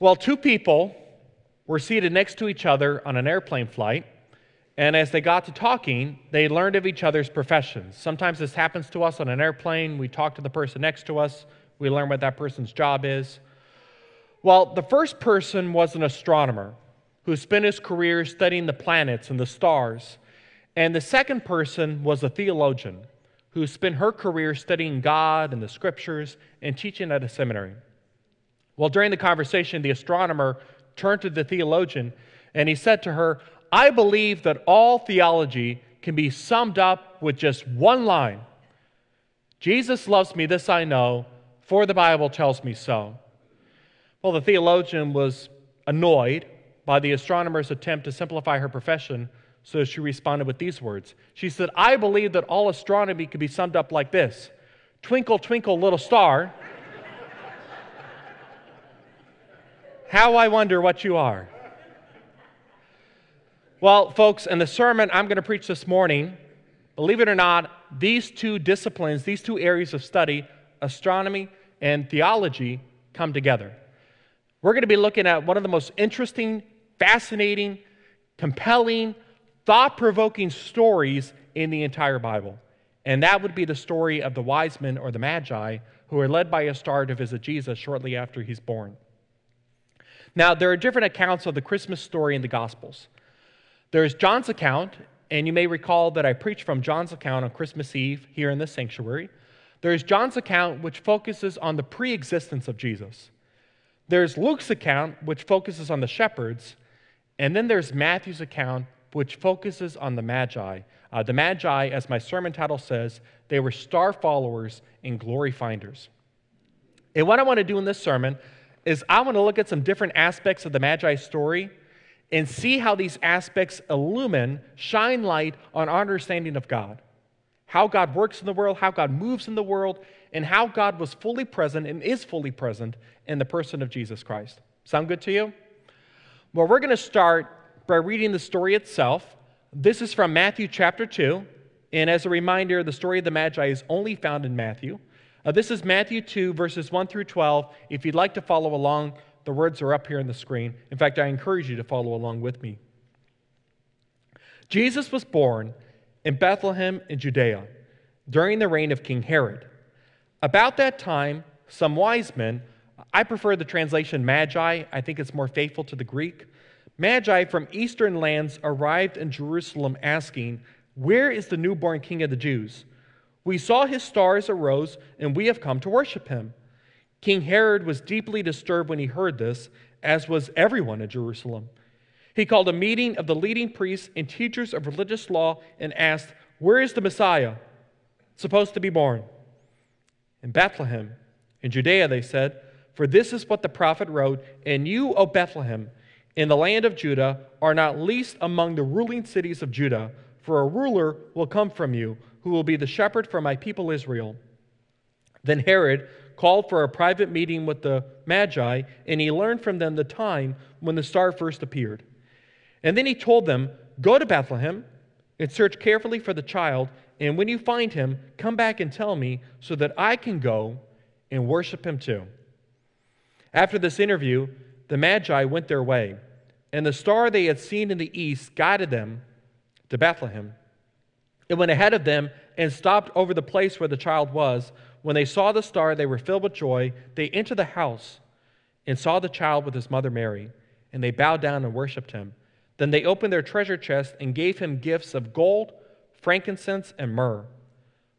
Well, two people were seated next to each other on an airplane flight, and as they got to talking, they learned of each other's professions. Sometimes this happens to us on an airplane. We talk to the person next to us, we learn what that person's job is. Well, the first person was an astronomer who spent his career studying the planets and the stars. And the second person was a theologian who spent her career studying God and the scriptures and teaching at a seminary. Well, during the conversation, the astronomer turned to the theologian and he said to her, I believe that all theology can be summed up with just one line Jesus loves me, this I know, for the Bible tells me so. Well, the theologian was annoyed by the astronomer's attempt to simplify her profession, so she responded with these words. She said, I believe that all astronomy can be summed up like this Twinkle, twinkle, little star. How I wonder what you are. Well, folks, in the sermon I'm going to preach this morning, believe it or not, these two disciplines, these two areas of study, astronomy and theology, come together. We're going to be looking at one of the most interesting, fascinating, compelling, thought provoking stories in the entire Bible. And that would be the story of the wise men or the magi who are led by a star to visit Jesus shortly after he's born. Now, there are different accounts of the Christmas story in the Gospels. There's John's account, and you may recall that I preached from John's account on Christmas Eve here in the sanctuary. There's John's account, which focuses on the pre existence of Jesus. There's Luke's account, which focuses on the shepherds. And then there's Matthew's account, which focuses on the Magi. Uh, the Magi, as my sermon title says, they were star followers and glory finders. And what I want to do in this sermon is I want to look at some different aspects of the Magi story and see how these aspects illumine, shine light on our understanding of God. How God works in the world, how God moves in the world, and how God was fully present and is fully present in the person of Jesus Christ. Sound good to you? Well, we're going to start by reading the story itself. This is from Matthew chapter 2. And as a reminder, the story of the Magi is only found in Matthew. Uh, this is Matthew 2, verses 1 through 12. If you'd like to follow along, the words are up here on the screen. In fact, I encourage you to follow along with me. Jesus was born in Bethlehem in Judea during the reign of King Herod. About that time, some wise men, I prefer the translation magi, I think it's more faithful to the Greek. Magi from eastern lands arrived in Jerusalem asking, Where is the newborn king of the Jews? We saw his stars arose, and we have come to worship him. King Herod was deeply disturbed when he heard this, as was everyone in Jerusalem. He called a meeting of the leading priests and teachers of religious law and asked, Where is the Messiah supposed to be born? In Bethlehem, in Judea, they said, For this is what the prophet wrote, And you, O Bethlehem, in the land of Judah, are not least among the ruling cities of Judah, for a ruler will come from you who will be the shepherd for my people Israel. Then Herod called for a private meeting with the Magi, and he learned from them the time when the star first appeared. And then he told them, Go to Bethlehem and search carefully for the child, and when you find him, come back and tell me so that I can go and worship him too. After this interview, the Magi went their way, and the star they had seen in the east guided them to Bethlehem. It went ahead of them and stopped over the place where the child was. When they saw the star, they were filled with joy. They entered the house and saw the child with his mother Mary, and they bowed down and worshiped him. Then they opened their treasure chest and gave him gifts of gold, frankincense, and myrrh.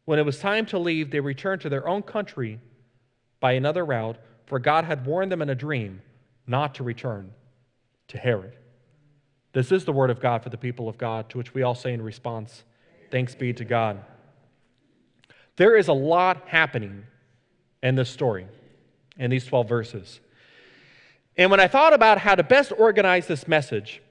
When it was time to leave, they returned to their own country by another route, for God had warned them in a dream not to return to Herod. This is the word of God for the people of God, to which we all say in response, Thanks be to God. There is a lot happening in this story, in these 12 verses. And when I thought about how to best organize this message,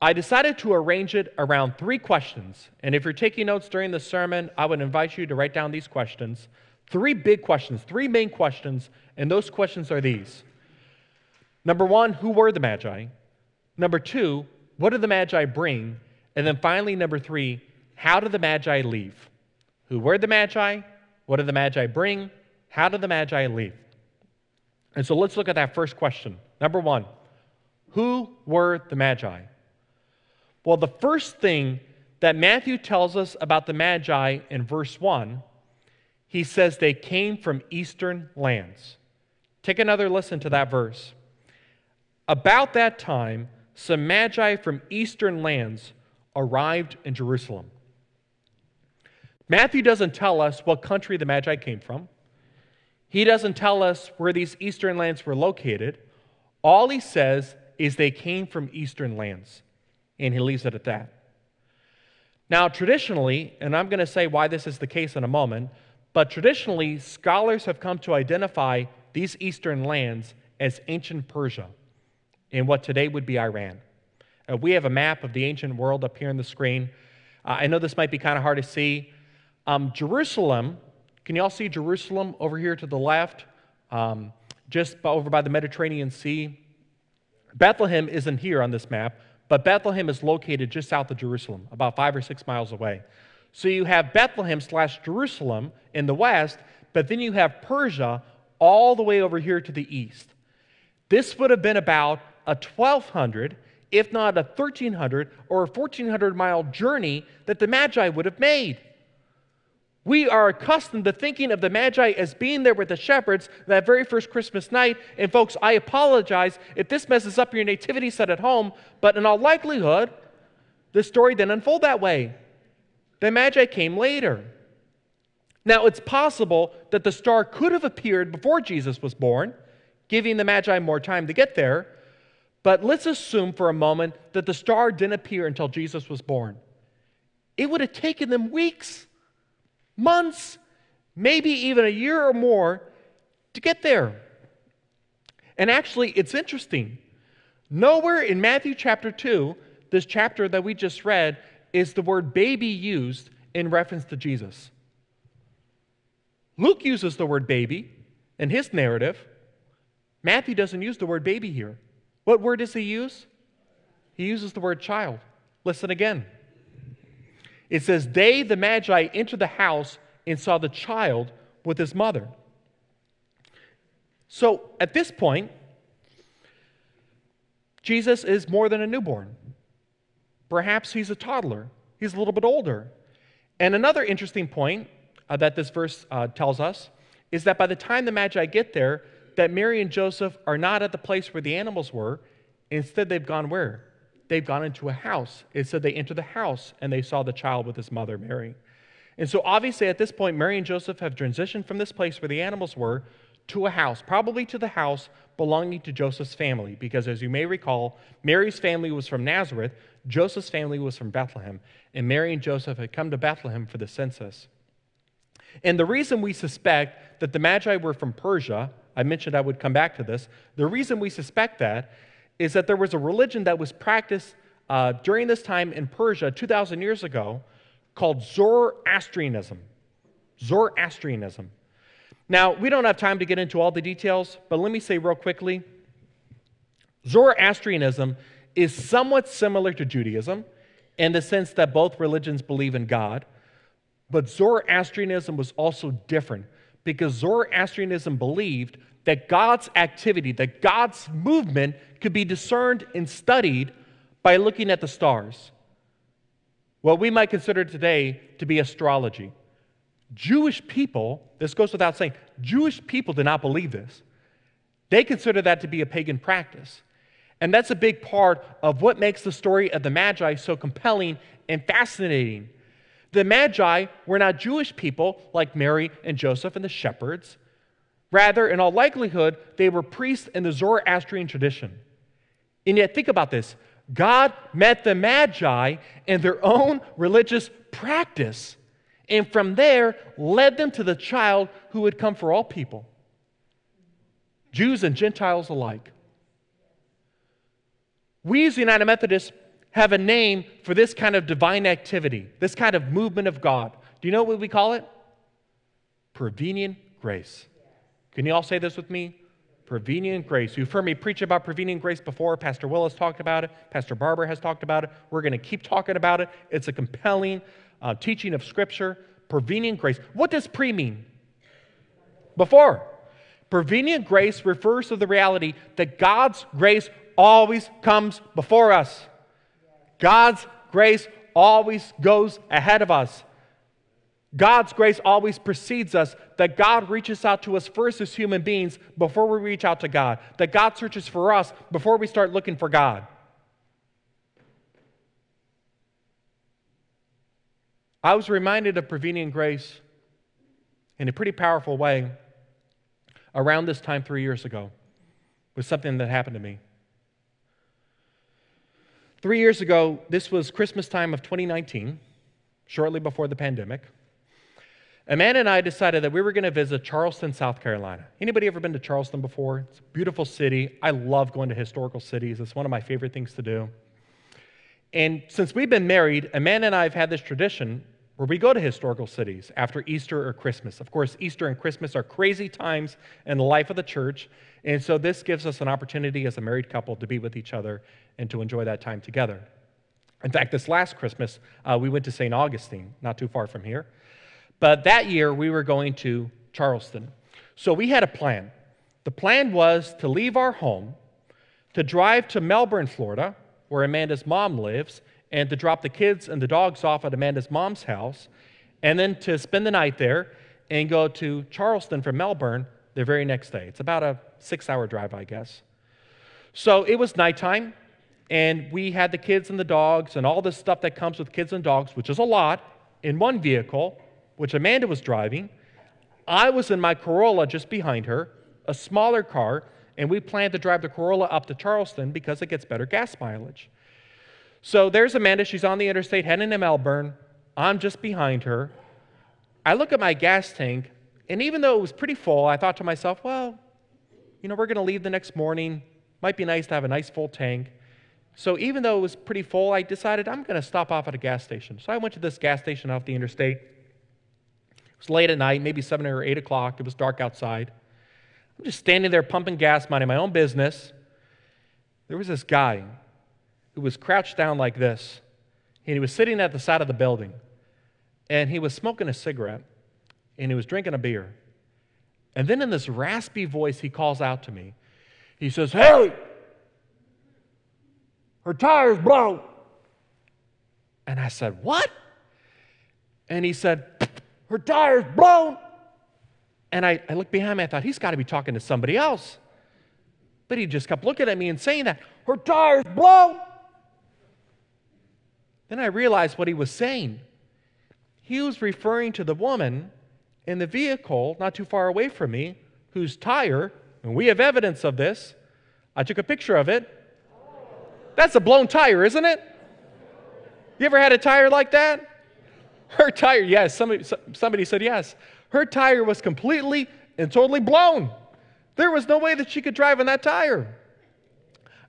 I decided to arrange it around three questions. And if you're taking notes during the sermon, I would invite you to write down these questions. Three big questions, three main questions, and those questions are these. Number one, who were the Magi? Number two, what did the Magi bring? And then finally, number three, how did the Magi leave? Who were the Magi? What did the Magi bring? How did the Magi leave? And so let's look at that first question. Number one, who were the Magi? Well, the first thing that Matthew tells us about the Magi in verse 1, he says they came from eastern lands. Take another listen to that verse. About that time, some Magi from eastern lands arrived in Jerusalem. Matthew doesn't tell us what country the Magi came from. He doesn't tell us where these eastern lands were located. All he says is they came from eastern lands, and he leaves it at that. Now, traditionally, and I'm going to say why this is the case in a moment, but traditionally, scholars have come to identify these eastern lands as ancient Persia in what today would be Iran. Uh, we have a map of the ancient world up here on the screen. Uh, I know this might be kind of hard to see. Um, Jerusalem, can you all see Jerusalem over here to the left, um, just over by the Mediterranean Sea? Bethlehem isn't here on this map, but Bethlehem is located just south of Jerusalem, about five or six miles away. So you have Bethlehem slash Jerusalem in the west, but then you have Persia all the way over here to the east. This would have been about a 1,200, if not a 1,300 or a 1,400 mile journey that the Magi would have made. We are accustomed to thinking of the Magi as being there with the shepherds that very first Christmas night. And, folks, I apologize if this messes up your nativity set at home, but in all likelihood, the story didn't unfold that way. The Magi came later. Now, it's possible that the star could have appeared before Jesus was born, giving the Magi more time to get there. But let's assume for a moment that the star didn't appear until Jesus was born. It would have taken them weeks months, maybe even a year or more to get there. And actually, it's interesting. Nowhere in Matthew chapter 2, this chapter that we just read, is the word baby used in reference to Jesus. Luke uses the word baby in his narrative. Matthew doesn't use the word baby here. What word does he use? He uses the word child. Listen again. It says, They, the Magi, entered the house and saw the child with his mother. So at this point, Jesus is more than a newborn. Perhaps he's a toddler, he's a little bit older. And another interesting point uh, that this verse uh, tells us is that by the time the Magi get there, that Mary and Joseph are not at the place where the animals were. Instead, they've gone where? they've gone into a house. It said they entered the house and they saw the child with his mother, Mary. And so, obviously, at this point, Mary and Joseph have transitioned from this place where the animals were to a house, probably to the house belonging to Joseph's family, because as you may recall, Mary's family was from Nazareth, Joseph's family was from Bethlehem, and Mary and Joseph had come to Bethlehem for the census. And the reason we suspect that the Magi were from Persia, I mentioned I would come back to this, the reason we suspect that is that there was a religion that was practiced uh, during this time in Persia 2,000 years ago called Zoroastrianism. Zoroastrianism. Now, we don't have time to get into all the details, but let me say real quickly Zoroastrianism is somewhat similar to Judaism in the sense that both religions believe in God, but Zoroastrianism was also different because Zoroastrianism believed that God's activity, that God's movement could be discerned and studied by looking at the stars. What we might consider today to be astrology. Jewish people, this goes without saying, Jewish people did not believe this. They consider that to be a pagan practice. And that's a big part of what makes the story of the Magi so compelling and fascinating. The Magi were not Jewish people like Mary and Joseph and the shepherds. Rather, in all likelihood, they were priests in the Zoroastrian tradition. And yet, think about this God met the Magi in their own religious practice, and from there led them to the child who would come for all people, Jews and Gentiles alike. We as the United Methodists have a name for this kind of divine activity, this kind of movement of God. Do you know what we call it? Prevenient grace. Can you all say this with me? Prevenient grace. You've heard me preach about prevenient grace before. Pastor Will has talked about it. Pastor Barber has talked about it. We're going to keep talking about it. It's a compelling uh, teaching of Scripture. Prevenient grace. What does pre mean? Before. Prevenient grace refers to the reality that God's grace always comes before us. God's grace always goes ahead of us. God's grace always precedes us, that God reaches out to us first as human beings before we reach out to God, that God searches for us before we start looking for God. I was reminded of prevenient grace in a pretty powerful way around this time three years ago with something that happened to me. Three years ago, this was Christmas time of 2019, shortly before the pandemic. Amanda and I decided that we were going to visit Charleston, South Carolina. Anybody ever been to Charleston before? It's a beautiful city. I love going to historical cities. It's one of my favorite things to do. And since we've been married, Amanda and I have had this tradition where we go to historical cities after Easter or Christmas. Of course, Easter and Christmas are crazy times in the life of the church, and so this gives us an opportunity as a married couple to be with each other and to enjoy that time together. In fact, this last Christmas, uh, we went to St. Augustine, not too far from here. But that year, we were going to Charleston. So we had a plan. The plan was to leave our home, to drive to Melbourne, Florida, where Amanda's mom lives, and to drop the kids and the dogs off at Amanda's mom's house, and then to spend the night there and go to Charleston from Melbourne the very next day. It's about a six hour drive, I guess. So it was nighttime, and we had the kids and the dogs and all the stuff that comes with kids and dogs, which is a lot, in one vehicle which Amanda was driving. I was in my Corolla just behind her, a smaller car, and we planned to drive the Corolla up to Charleston because it gets better gas mileage. So there's Amanda. She's on the interstate heading to Melbourne. I'm just behind her. I look at my gas tank, and even though it was pretty full, I thought to myself, well, you know, we're going to leave the next morning. Might be nice to have a nice full tank. So even though it was pretty full, I decided I'm going to stop off at a gas station. So I went to this gas station off the interstate. It was late at night, maybe 7 or 8 o'clock. It was dark outside. I'm just standing there pumping gas, minding my own business. There was this guy who was crouched down like this, and he was sitting at the side of the building, and he was smoking a cigarette, and he was drinking a beer. And then in this raspy voice, he calls out to me. He says, Hey, her tire's blown. And I said, What? And he said, her tire's blown. And I, I looked behind me, I thought, he's got to be talking to somebody else. But he just kept looking at me and saying that, her tire's blown. Then I realized what he was saying. He was referring to the woman in the vehicle not too far away from me whose tire, and we have evidence of this, I took a picture of it. That's a blown tire, isn't it? You ever had a tire like that? Her tire, yes, somebody, somebody said yes. Her tire was completely and totally blown. There was no way that she could drive on that tire.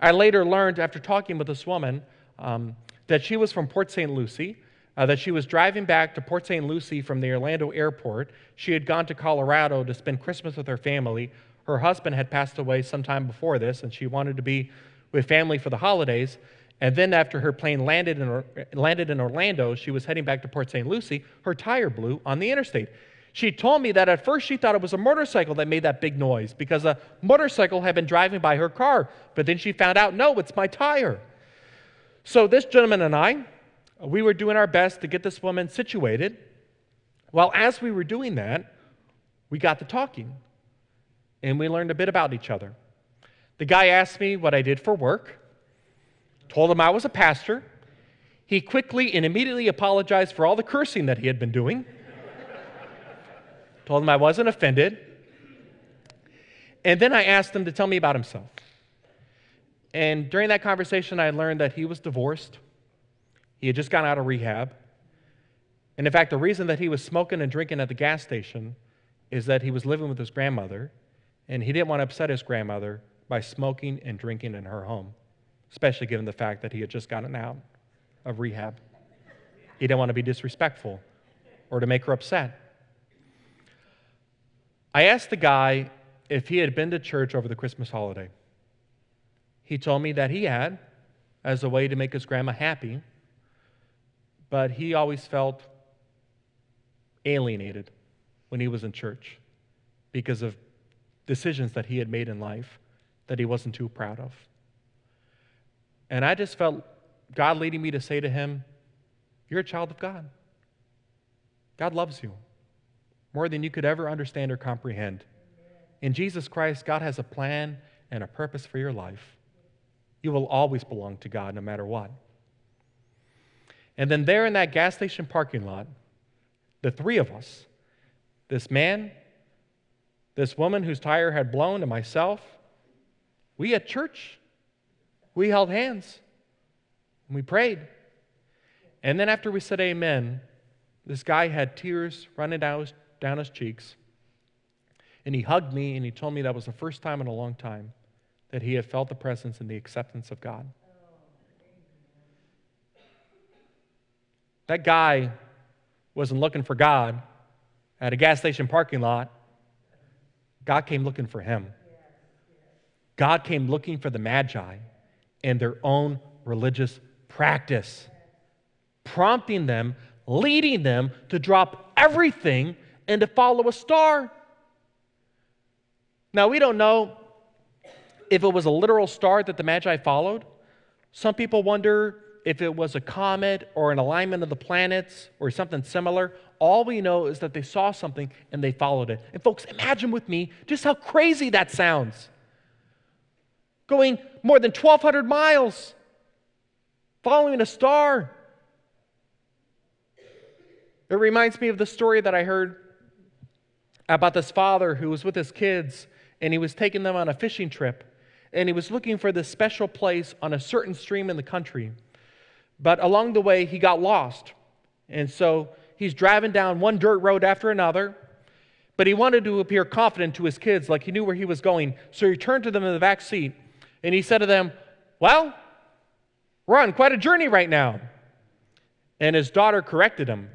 I later learned after talking with this woman um, that she was from Port St. Lucie, uh, that she was driving back to Port St. Lucie from the Orlando airport. She had gone to Colorado to spend Christmas with her family. Her husband had passed away sometime before this, and she wanted to be with family for the holidays. And then, after her plane landed in, landed in Orlando, she was heading back to Port St. Lucie. Her tire blew on the interstate. She told me that at first she thought it was a motorcycle that made that big noise because a motorcycle had been driving by her car. But then she found out, no, it's my tire. So, this gentleman and I, we were doing our best to get this woman situated. Well, as we were doing that, we got to talking and we learned a bit about each other. The guy asked me what I did for work told him I was a pastor. He quickly and immediately apologized for all the cursing that he had been doing. told him I wasn't offended. And then I asked him to tell me about himself. And during that conversation, I learned that he was divorced. He had just gotten out of rehab. And in fact, the reason that he was smoking and drinking at the gas station is that he was living with his grandmother, and he didn't want to upset his grandmother by smoking and drinking in her home, especially given the fact that he had just gotten out of rehab. He didn't want to be disrespectful or to make her upset. I asked the guy if he had been to church over the Christmas holiday. He told me that he had, as a way to make his grandma happy, but he always felt alienated when he was in church because of decisions that he had made in life that he wasn't too proud of. And I just felt God leading me to say to him, You're a child of God. God loves you more than you could ever understand or comprehend. In Jesus Christ, God has a plan and a purpose for your life. You will always belong to God no matter what. And then, there in that gas station parking lot, the three of us, this man, this woman whose tire had blown, and myself, we at church, we held hands and we prayed. And then after we said amen, this guy had tears running down his, down his cheeks. And he hugged me and he told me that was the first time in a long time that he had felt the presence and the acceptance of God. That guy wasn't looking for God at a gas station parking lot. God came looking for him. God came looking for the Magi and their own religious practice, prompting them, leading them to drop everything and to follow a star. Now, we don't know if it was a literal star that the Magi followed. Some people wonder if it was a comet or an alignment of the planets or something similar. All we know is that they saw something and they followed it. And, folks, imagine with me just how crazy that sounds. Going more than 1,200 miles, following a star. It reminds me of the story that I heard about this father who was with his kids and he was taking them on a fishing trip and he was looking for this special place on a certain stream in the country. But along the way, he got lost. And so he's driving down one dirt road after another. But he wanted to appear confident to his kids, like he knew where he was going. So he turned to them in the back seat and he said to them, Well, we're on quite a journey right now. And his daughter corrected him.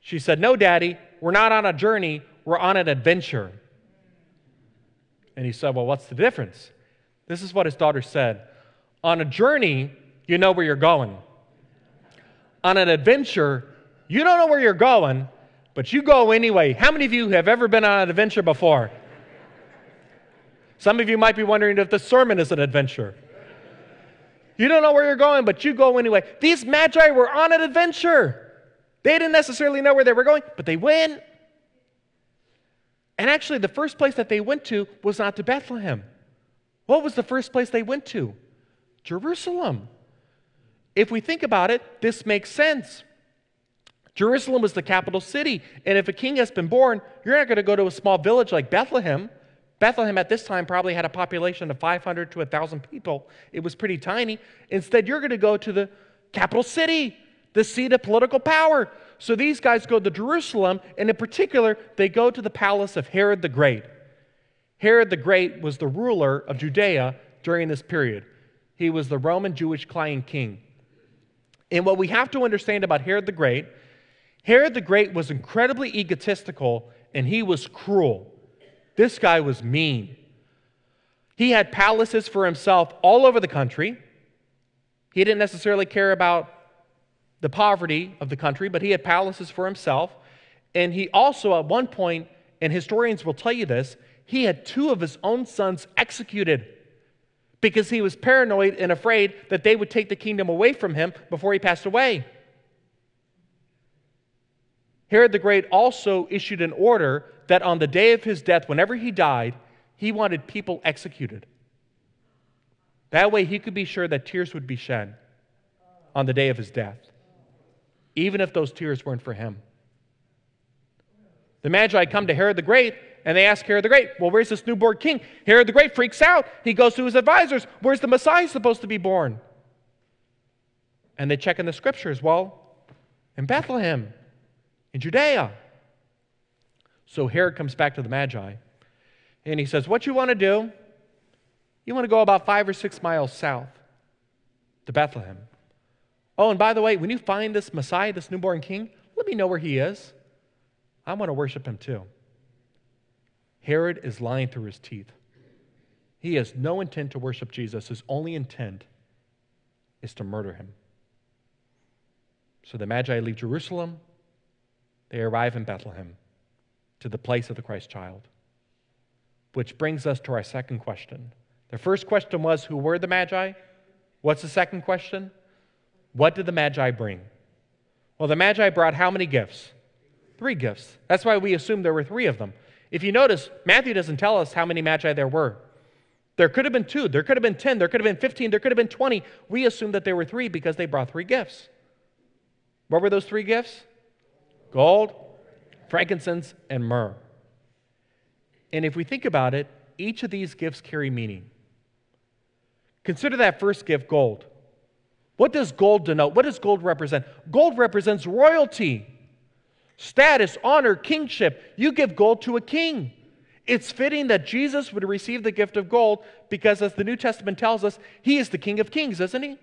She said, No, Daddy, we're not on a journey, we're on an adventure. And he said, Well, what's the difference? This is what his daughter said On a journey, you know where you're going on an adventure, you don't know where you're going, but you go anyway. How many of you have ever been on an adventure before? Some of you might be wondering if the sermon is an adventure. You don't know where you're going, but you go anyway. These magi were on an adventure. They didn't necessarily know where they were going, but they went. And actually, the first place that they went to was not to Bethlehem. What was the first place they went to? Jerusalem. If we think about it, this makes sense. Jerusalem was the capital city, and if a king has been born, you're not going to go to a small village like Bethlehem. Bethlehem at this time probably had a population of 500 to 1,000 people. It was pretty tiny. Instead, you're going to go to the capital city, the seat of political power. So these guys go to Jerusalem, and in particular, they go to the palace of Herod the Great. Herod the Great was the ruler of Judea during this period. He was the Roman Jewish client king. And what we have to understand about Herod the Great, Herod the Great was incredibly egotistical and he was cruel. This guy was mean. He had palaces for himself all over the country. He didn't necessarily care about the poverty of the country, but he had palaces for himself. And he also, at one point, and historians will tell you this, he had two of his own sons executed because he was paranoid and afraid that they would take the kingdom away from him before he passed away. Herod the Great also issued an order that on the day of his death, whenever he died, he wanted people executed. That way he could be sure that tears would be shed on the day of his death, even if those tears weren't for him. The Magi come to Herod the Great and they ask Herod the Great, Well, where's this newborn king? Herod the Great freaks out. He goes to his advisors, Where's the Messiah supposed to be born? And they check in the scriptures. Well, in Bethlehem. in Judea. So Herod comes back to the Magi and he says, What you want to do? You want to go about five or six miles south to Bethlehem. Oh, and by the way, when you find this Messiah, this newborn king, let me know where he is. I want to worship him too. Herod is lying through his teeth. He has no intent to worship Jesus. His only intent is to murder him. So the Magi leave Jerusalem. They arrive in Bethlehem to the place of the Christ child. Which brings us to our second question. The first question was Who were the Magi? What's the second question? What did the Magi bring? Well, the Magi brought how many gifts? Three gifts. That's why we assume there were three of them. If you notice, Matthew doesn't tell us how many Magi there were. There could have been two, there could have been 10, there could have been 15, there could have been 20. We assume that there were three because they brought three gifts. What were those three gifts? Gold, frankincense, and myrrh. And if we think about it, each of these gifts carry meaning. Consider that first gift, gold. What does gold denote? What does gold represent? Gold represents royalty, status, honor, kingship. You give gold to a king. It's fitting that Jesus would receive the gift of gold because, as the New Testament tells us, he is the King of Kings, isn't he?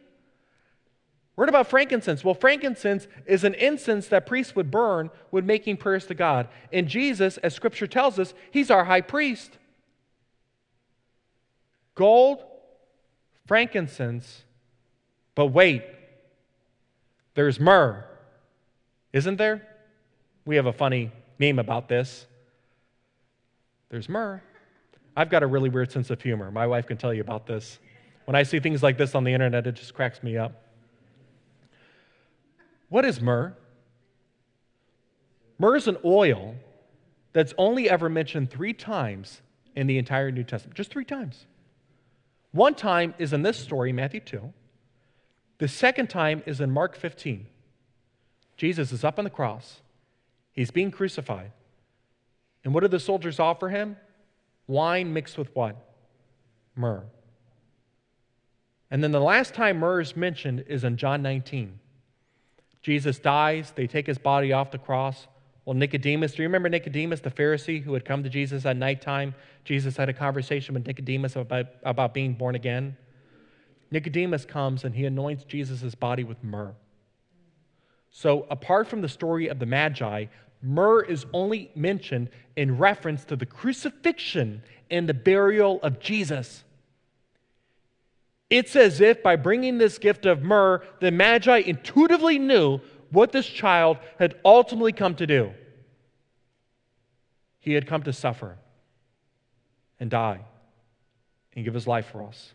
What about frankincense? Well, frankincense is an incense that priests would burn when making prayers to God. And Jesus, as scripture tells us, he's our high priest. Gold, frankincense, but wait, there's myrrh, isn't there? We have a funny meme about this. There's myrrh. I've got a really weird sense of humor. My wife can tell you about this. When I see things like this on the internet, it just cracks me up. What is myrrh? Myrrh is an oil that's only ever mentioned three times in the entire New Testament, just three times. One time is in this story, Matthew 2. The second time is in Mark 15. Jesus is up on the cross, he's being crucified. And what do the soldiers offer him? Wine mixed with what? Myrrh. And then the last time myrrh is mentioned is in John 19. Jesus dies, they take his body off the cross. Well, Nicodemus, do you remember Nicodemus, the Pharisee who had come to Jesus at nighttime? Jesus had a conversation with Nicodemus about, about being born again. Nicodemus comes and he anoints Jesus' body with myrrh. So, apart from the story of the Magi, myrrh is only mentioned in reference to the crucifixion and the burial of Jesus. It's as if by bringing this gift of myrrh, the Magi intuitively knew what this child had ultimately come to do. He had come to suffer and die and give his life for us.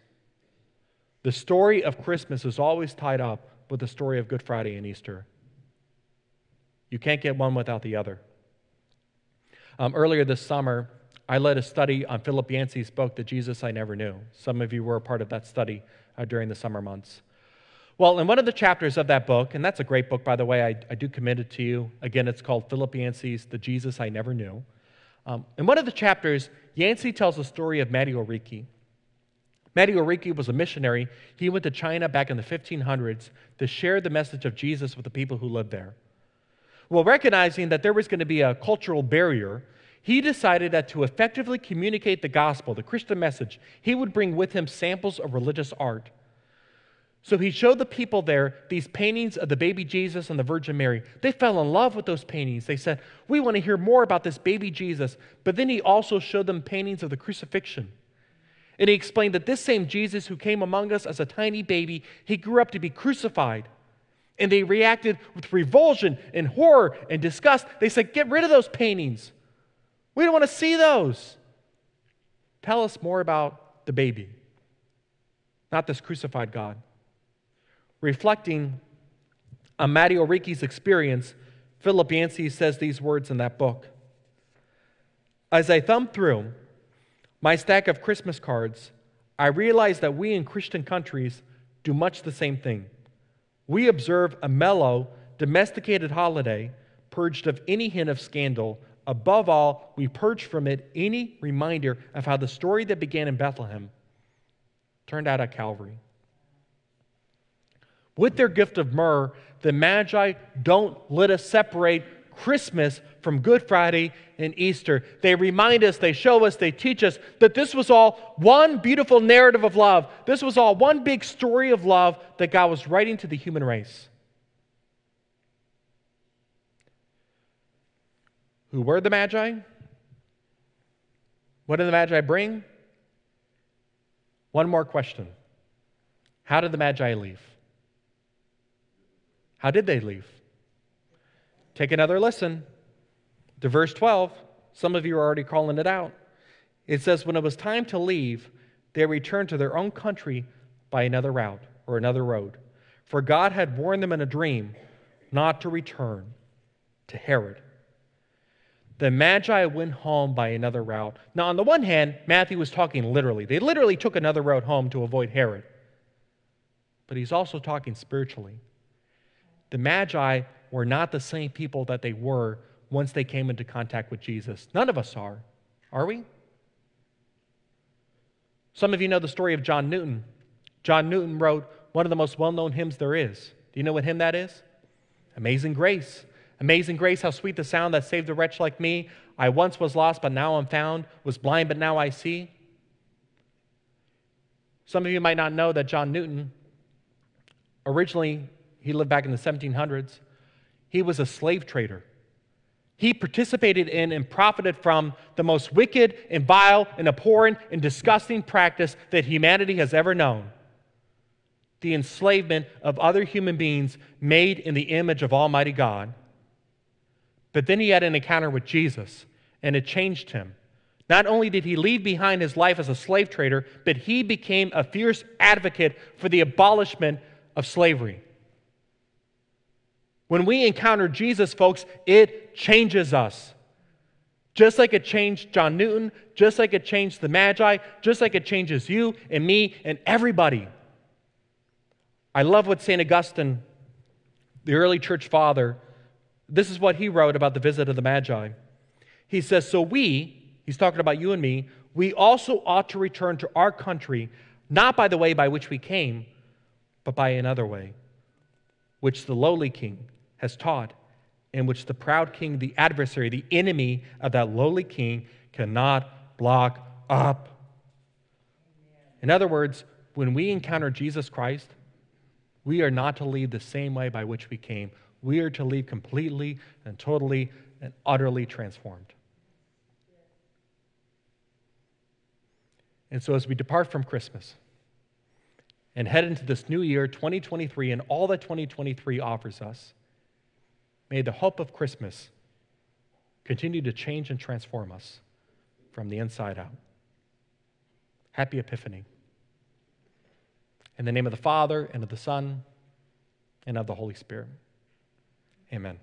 The story of Christmas is always tied up with the story of Good Friday and Easter. You can't get one without the other. Um, earlier this summer, I led a study on Philip Yancey's book, The Jesus I Never Knew. Some of you were a part of that study uh, during the summer months. Well, in one of the chapters of that book, and that's a great book, by the way, I, I do commend it to you. Again, it's called Philip Yancey's The Jesus I Never Knew. Um, in one of the chapters, Yancey tells the story of Matteo Ricci. Matteo Ricci was a missionary. He went to China back in the 1500s to share the message of Jesus with the people who lived there. Well, recognizing that there was going to be a cultural barrier, he decided that to effectively communicate the gospel, the Christian message, he would bring with him samples of religious art. So he showed the people there these paintings of the baby Jesus and the Virgin Mary. They fell in love with those paintings. They said, We want to hear more about this baby Jesus. But then he also showed them paintings of the crucifixion. And he explained that this same Jesus who came among us as a tiny baby, he grew up to be crucified. And they reacted with revulsion and horror and disgust. They said, Get rid of those paintings. We don't want to see those. Tell us more about the baby, not this crucified God. Reflecting on Matteo Ricci's experience, Philip Yancey says these words in that book. As I thumbed through my stack of Christmas cards, I realized that we in Christian countries do much the same thing. We observe a mellow, domesticated holiday purged of any hint of scandal. Above all, we purge from it any reminder of how the story that began in Bethlehem turned out at Calvary. With their gift of myrrh, the Magi don't let us separate Christmas from Good Friday and Easter. They remind us, they show us, they teach us that this was all one beautiful narrative of love. This was all one big story of love that God was writing to the human race. Who were the Magi? What did the Magi bring? One more question How did the Magi leave? How did they leave? Take another listen to verse 12. Some of you are already calling it out. It says, When it was time to leave, they returned to their own country by another route or another road. For God had warned them in a dream not to return to Herod. The Magi went home by another route. Now, on the one hand, Matthew was talking literally. They literally took another road home to avoid Herod. But he's also talking spiritually. The Magi were not the same people that they were once they came into contact with Jesus. None of us are, are we? Some of you know the story of John Newton. John Newton wrote one of the most well known hymns there is. Do you know what hymn that is? Amazing Grace. Amazing grace, how sweet the sound that saved a wretch like me. I once was lost, but now I'm found, was blind, but now I see. Some of you might not know that John Newton, originally, he lived back in the 1700s. He was a slave trader. He participated in and profited from the most wicked and vile and abhorrent and disgusting practice that humanity has ever known the enslavement of other human beings made in the image of Almighty God. But then he had an encounter with Jesus, and it changed him. Not only did he leave behind his life as a slave trader, but he became a fierce advocate for the abolishment of slavery. When we encounter Jesus, folks, it changes us. Just like it changed John Newton, just like it changed the Magi, just like it changes you and me and everybody. I love what St. Augustine, the early church father, this is what he wrote about the visit of the Magi. He says, So we, he's talking about you and me, we also ought to return to our country, not by the way by which we came, but by another way, which the lowly king has taught, and which the proud king, the adversary, the enemy of that lowly king, cannot block up. In other words, when we encounter Jesus Christ, we are not to leave the same way by which we came we are to leave completely and totally and utterly transformed. And so, as we depart from Christmas and head into this new year, 2023, and all that 2023 offers us, may the hope of Christmas continue to change and transform us from the inside out. Happy Epiphany. In the name of the Father, and of the Son, and of the Holy Spirit. Amen.